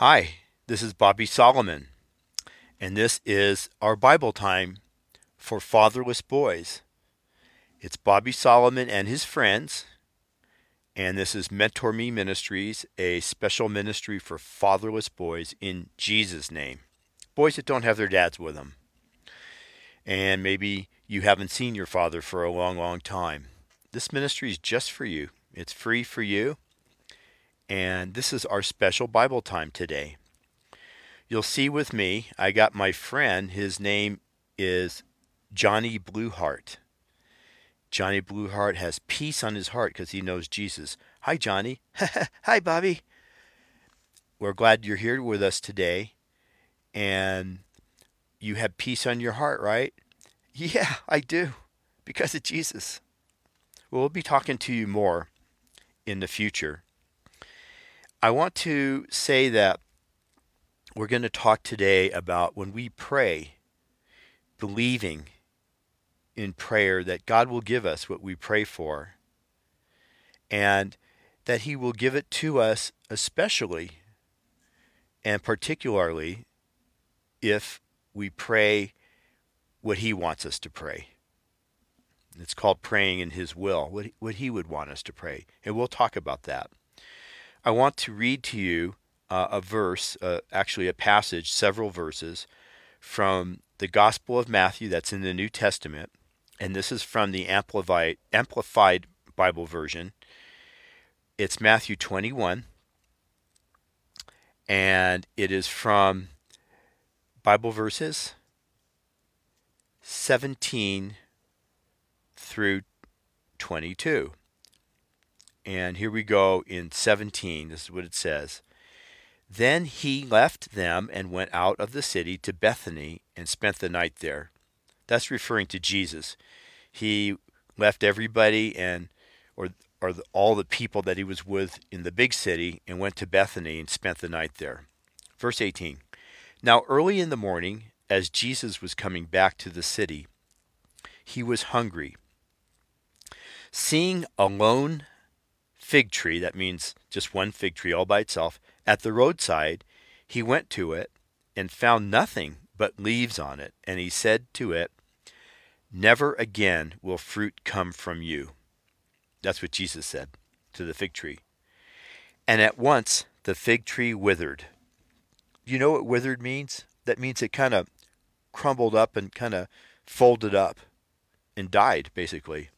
Hi, this is Bobby Solomon, and this is our Bible time for fatherless boys. It's Bobby Solomon and his friends, and this is Mentor Me Ministries, a special ministry for fatherless boys in Jesus' name. Boys that don't have their dads with them. And maybe you haven't seen your father for a long, long time. This ministry is just for you. It's free for you and this is our special Bible time today. You'll see with me, I got my friend, his name is Johnny Blueheart. Johnny Blueheart has peace on his heart because he knows Jesus. Hi, Johnny. Hi, Bobby. We're glad you're here with us today. And you have peace on your heart, right? Yeah, I do, because of Jesus. We'll be talking to you more in the future. I want to say that we're going to talk today about when we pray, believing in prayer that God will give us what we pray for and that He will give it to us, especially and particularly if we pray what He wants us to pray. It's called praying in His will, what, what He would want us to pray. And we'll talk about that. I want to read to you uh, a verse, uh, actually a passage, several verses from the Gospel of Matthew that's in the New Testament, and this is from the Amplified, Amplified Bible version. It's Matthew 21, and it is from Bible verses 17 through 22. And here we go in 17. This is what it says. Then he left them and went out of the city to Bethany and spent the night there. That's referring to Jesus. He left everybody and or or the, all the people that he was with in the big city and went to Bethany and spent the night there. Verse 18. Now early in the morning, as Jesus was coming back to the city, he was hungry. Seeing a lone fig tree, that means just one fig tree all by itself, at the roadside, he went to it and found nothing but leaves on it. And he said to it, Never again will fruit come from you. That's what Jesus said to the fig tree. And at once the fig tree withered. You know what withered means? That means it kind of crumbled up and kind of folded up and died, basically.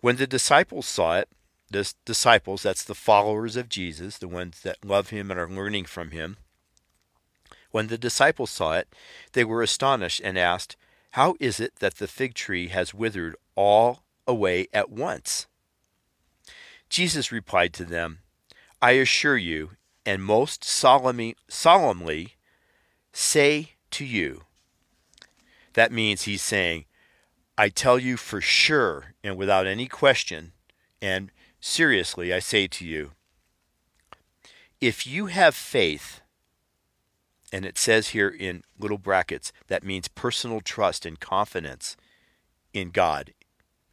When the disciples saw it, the disciples, that's the followers of Jesus, the ones that love him and are learning from him. When the disciples saw it, they were astonished and asked, How is it that the fig tree has withered all away at once? Jesus replied to them, I assure you, and most solemnly, solemnly say to you. That means he's saying, I tell you for sure and without any question, and Seriously, I say to you, if you have faith, and it says here in little brackets, that means personal trust and confidence in God,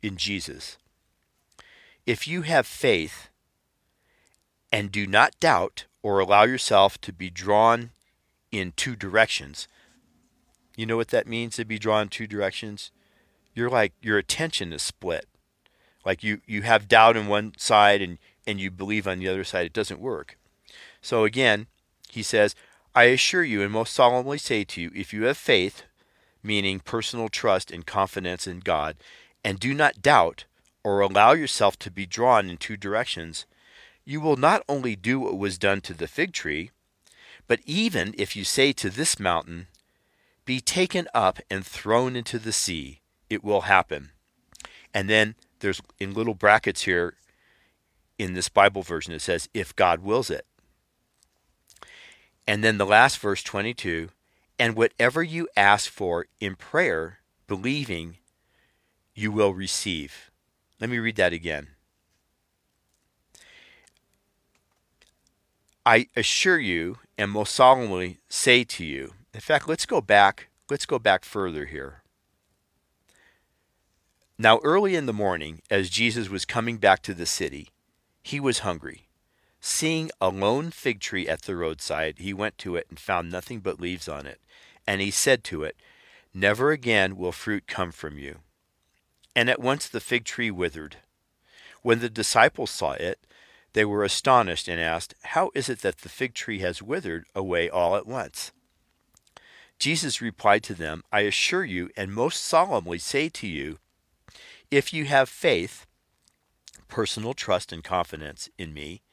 in Jesus. If you have faith and do not doubt or allow yourself to be drawn in two directions, you know what that means to be drawn in two directions? You're like, your attention is split. Like you, you have doubt on one side and, and you believe on the other side. It doesn't work. So again, he says, I assure you and most solemnly say to you, if you have faith, meaning personal trust and confidence in God, and do not doubt or allow yourself to be drawn in two directions, you will not only do what was done to the fig tree, but even if you say to this mountain, Be taken up and thrown into the sea, it will happen. And then there's in little brackets here in this Bible version, it says, if God wills it. And then the last verse 22 and whatever you ask for in prayer, believing, you will receive. Let me read that again. I assure you and most solemnly say to you, in fact, let's go back, let's go back further here. Now, early in the morning, as Jesus was coming back to the city, he was hungry. Seeing a lone fig tree at the roadside, he went to it and found nothing but leaves on it. And he said to it, Never again will fruit come from you. And at once the fig tree withered. When the disciples saw it, they were astonished and asked, How is it that the fig tree has withered away all at once? Jesus replied to them, I assure you and most solemnly say to you, if you have faith, personal trust and confidence in me,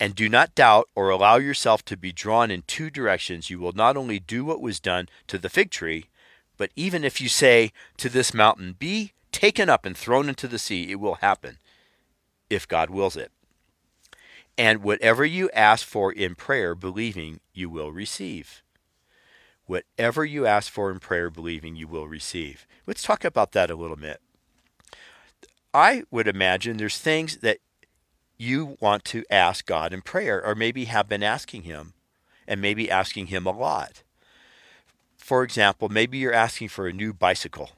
and do not doubt or allow yourself to be drawn in two directions, you will not only do what was done to the fig tree, but even if you say to this mountain, Be taken up and thrown into the sea, it will happen, if God wills it. And whatever you ask for in prayer, believing, you will receive. Whatever you ask for in prayer, believing, you will receive. Let's talk about that a little bit. I would imagine there's things that you want to ask God in prayer, or maybe have been asking Him, and maybe asking Him a lot. For example, maybe you're asking for a new bicycle,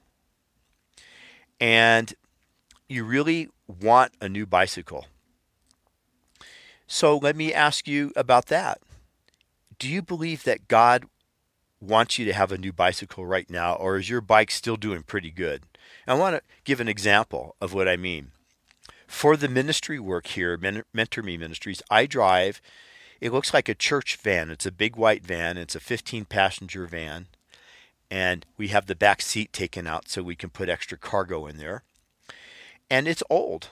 and you really want a new bicycle. So let me ask you about that. Do you believe that God wants you to have a new bicycle right now, or is your bike still doing pretty good? I want to give an example of what I mean. For the ministry work here, Mentor Me Ministries, I drive, it looks like a church van. It's a big white van, it's a 15 passenger van, and we have the back seat taken out so we can put extra cargo in there. And it's old.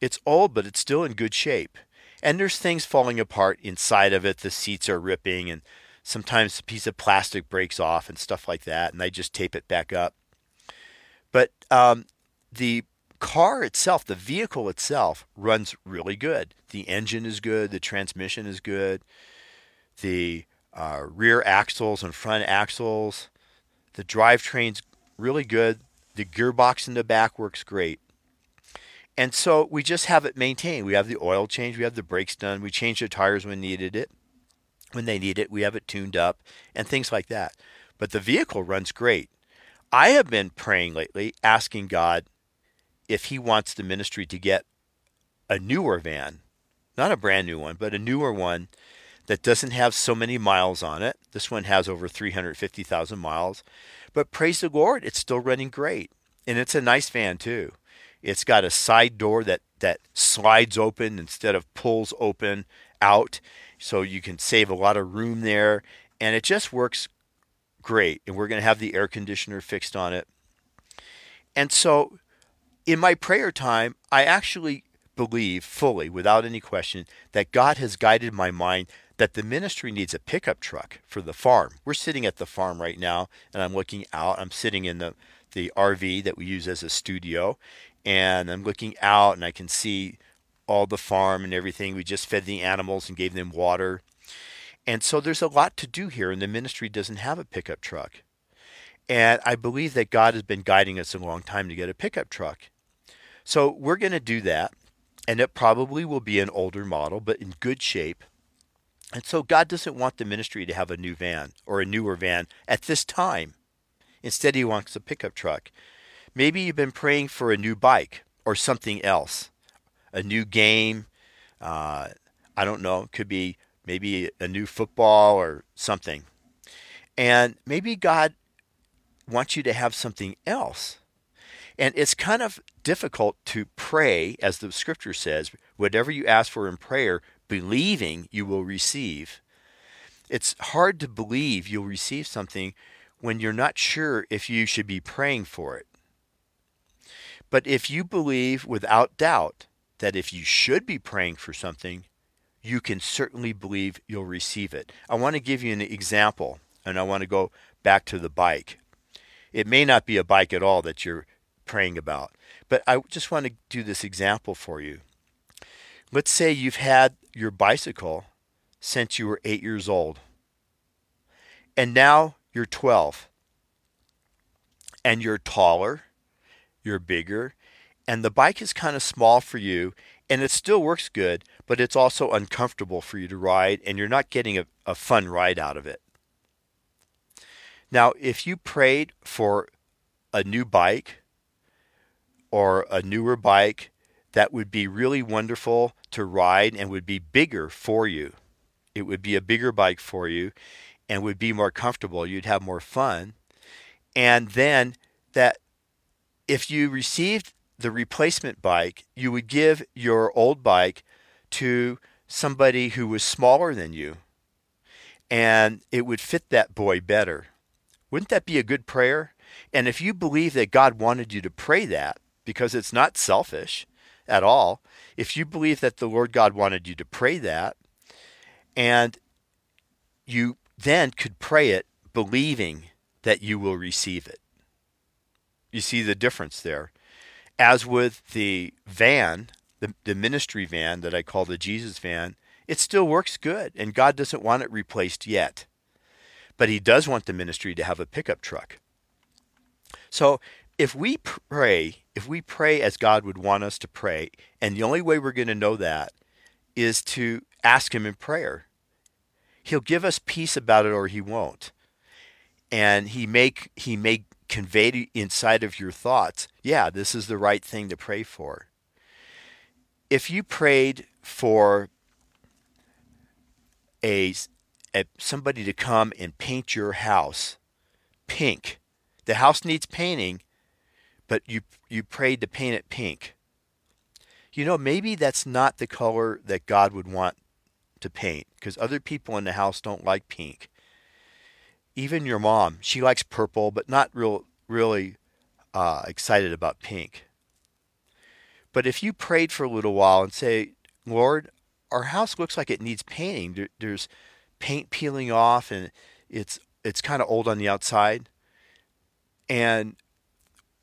It's old, but it's still in good shape. And there's things falling apart inside of it. The seats are ripping, and sometimes a piece of plastic breaks off and stuff like that, and I just tape it back up. Um, the car itself, the vehicle itself, runs really good. The engine is good, the transmission is good, the uh, rear axles and front axles, the drivetrain's really good, the gearbox in the back works great. And so we just have it maintained. We have the oil change, we have the brakes done, we change the tires when needed it. When they need it, we have it tuned up and things like that. But the vehicle runs great. I have been praying lately, asking God if he wants the ministry to get a newer van, not a brand new one, but a newer one that doesn't have so many miles on it. This one has over 350,000 miles. But praise the Lord, it's still running great. And it's a nice van too. It's got a side door that, that slides open instead of pulls open out. So you can save a lot of room there. And it just works great. And we're going to have the air conditioner fixed on it. And so in my prayer time, I actually believe fully, without any question, that God has guided my mind that the ministry needs a pickup truck for the farm. We're sitting at the farm right now, and I'm looking out. I'm sitting in the, the RV that we use as a studio, and I'm looking out, and I can see all the farm and everything. We just fed the animals and gave them water. And so there's a lot to do here, and the ministry doesn't have a pickup truck. And I believe that God has been guiding us a long time to get a pickup truck. So we're going to do that, and it probably will be an older model, but in good shape. And so God doesn't want the ministry to have a new van or a newer van at this time. Instead, He wants a pickup truck. Maybe you've been praying for a new bike or something else, a new game. Uh, I don't know. It could be maybe a new football or something. And maybe God wants you to have something else. And it's kind of difficult to pray, as the scripture says, whatever you ask for in prayer, believing you will receive. It's hard to believe you'll receive something when you're not sure if you should be praying for it. But if you believe without doubt that if you should be praying for something, you can certainly believe you'll receive it. I want to give you an example, and I want to go back to the bike. It may not be a bike at all that you're praying about. But I just want to do this example for you. Let's say you've had your bicycle since you were eight years old, and now you're 12, and you're taller, you're bigger, and the bike is kind of small for you, and it still works good, but it's also uncomfortable for you to ride, and you're not getting a, a fun ride out of it. Now, if you prayed for a new bike or a newer bike that would be really wonderful to ride and would be bigger for you. It would be a bigger bike for you and would be more comfortable. You'd have more fun. And then that if you received the replacement bike, you would give your old bike to somebody who was smaller than you and it would fit that boy better. Wouldn't that be a good prayer? And if you believe that God wanted you to pray that, because it's not selfish at all, if you believe that the Lord God wanted you to pray that, and you then could pray it believing that you will receive it. You see the difference there. As with the van, the, the ministry van that I call the Jesus van, it still works good, and God doesn't want it replaced yet. But He does want the ministry to have a pickup truck. So if we pray, if we pray as God would want us to pray, and the only way we're going to know that is to ask Him in prayer. He'll give us peace about it or He won't. And He may, he may convey inside of your thoughts, yeah, this is the right thing to pray for. If you prayed for a, a somebody to come and paint your house pink. The house needs painting, but you you prayed to paint it pink. You know, maybe that's not the color that God would want to paint because other people in the house don't like pink. Even your mom, she likes purple, but not real really uh, excited about pink. But if you prayed for a little while and say, Lord, our house looks like it needs painting. There, there's paint peeling off, and it's it's kind of old on the outside. And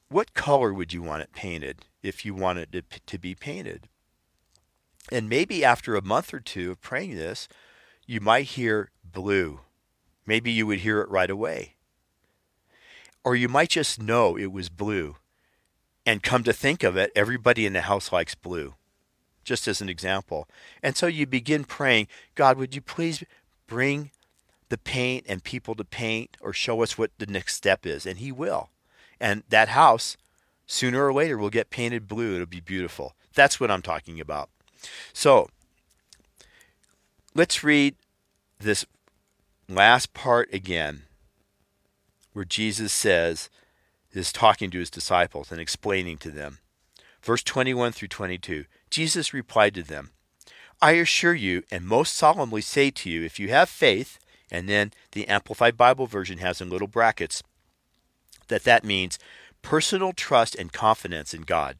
what color would you want it painted if you wanted it to be painted? And maybe after a month or two of praying this, you might hear blue. Maybe you would hear it right away. Or you might just know it was blue. And come to think of it, everybody in the house likes blue just as an example. And so you begin praying, God, would you please bring the paint and people to paint or show us what the next step is? And He will. And that house, sooner or later, will get painted blue. It'll be beautiful. That's what I'm talking about. So let's read this last part again, where Jesus says, is talking to his disciples and explaining to them. Verse 21 through 22 Jesus replied to them, I assure you and most solemnly say to you, if you have faith, and then the Amplified Bible version has in little brackets, that that means personal trust and confidence in God.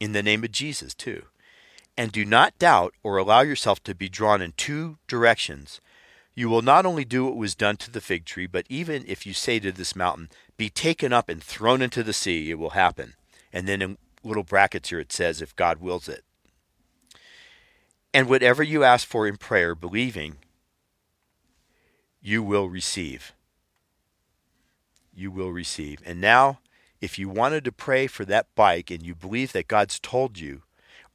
In the name of Jesus, too. And do not doubt or allow yourself to be drawn in two directions. You will not only do what was done to the fig tree, but even if you say to this mountain, Be taken up and thrown into the sea, it will happen. And then in little brackets here it says, if God wills it. And whatever you ask for in prayer, believing, you will receive. You will receive. And now, if you wanted to pray for that bike and you believe that God's told you,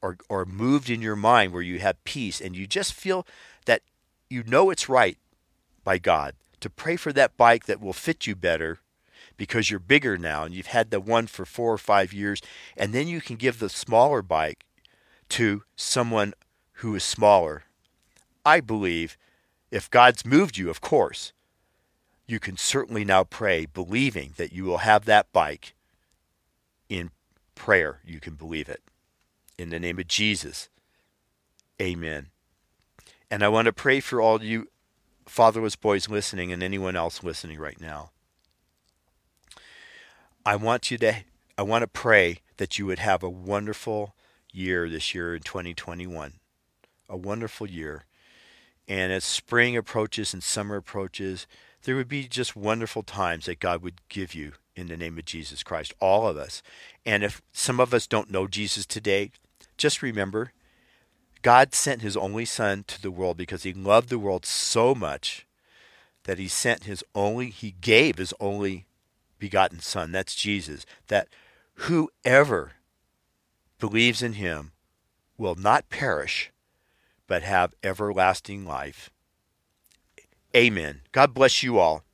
or, or moved in your mind where you have peace and you just feel that you know it's right by God to pray for that bike that will fit you better because you're bigger now and you've had the one for four or five years, and then you can give the smaller bike to someone who is smaller. I believe if God's moved you, of course, you can certainly now pray believing that you will have that bike in prayer. You can believe it. In the name of Jesus, amen. And I want to pray for all you fatherless boys listening and anyone else listening right now. I want you to I want to pray that you would have a wonderful year this year in 2021. A wonderful year. And as spring approaches and summer approaches, there would be just wonderful times that God would give you in the name of Jesus Christ, all of us. And if some of us don't know Jesus today, just remember God sent his only son to the world because he loved the world so much that he sent his only he gave his only begotten Son, that's Jesus, that whoever believes in him will not perish, but have everlasting life. Amen. God bless you all.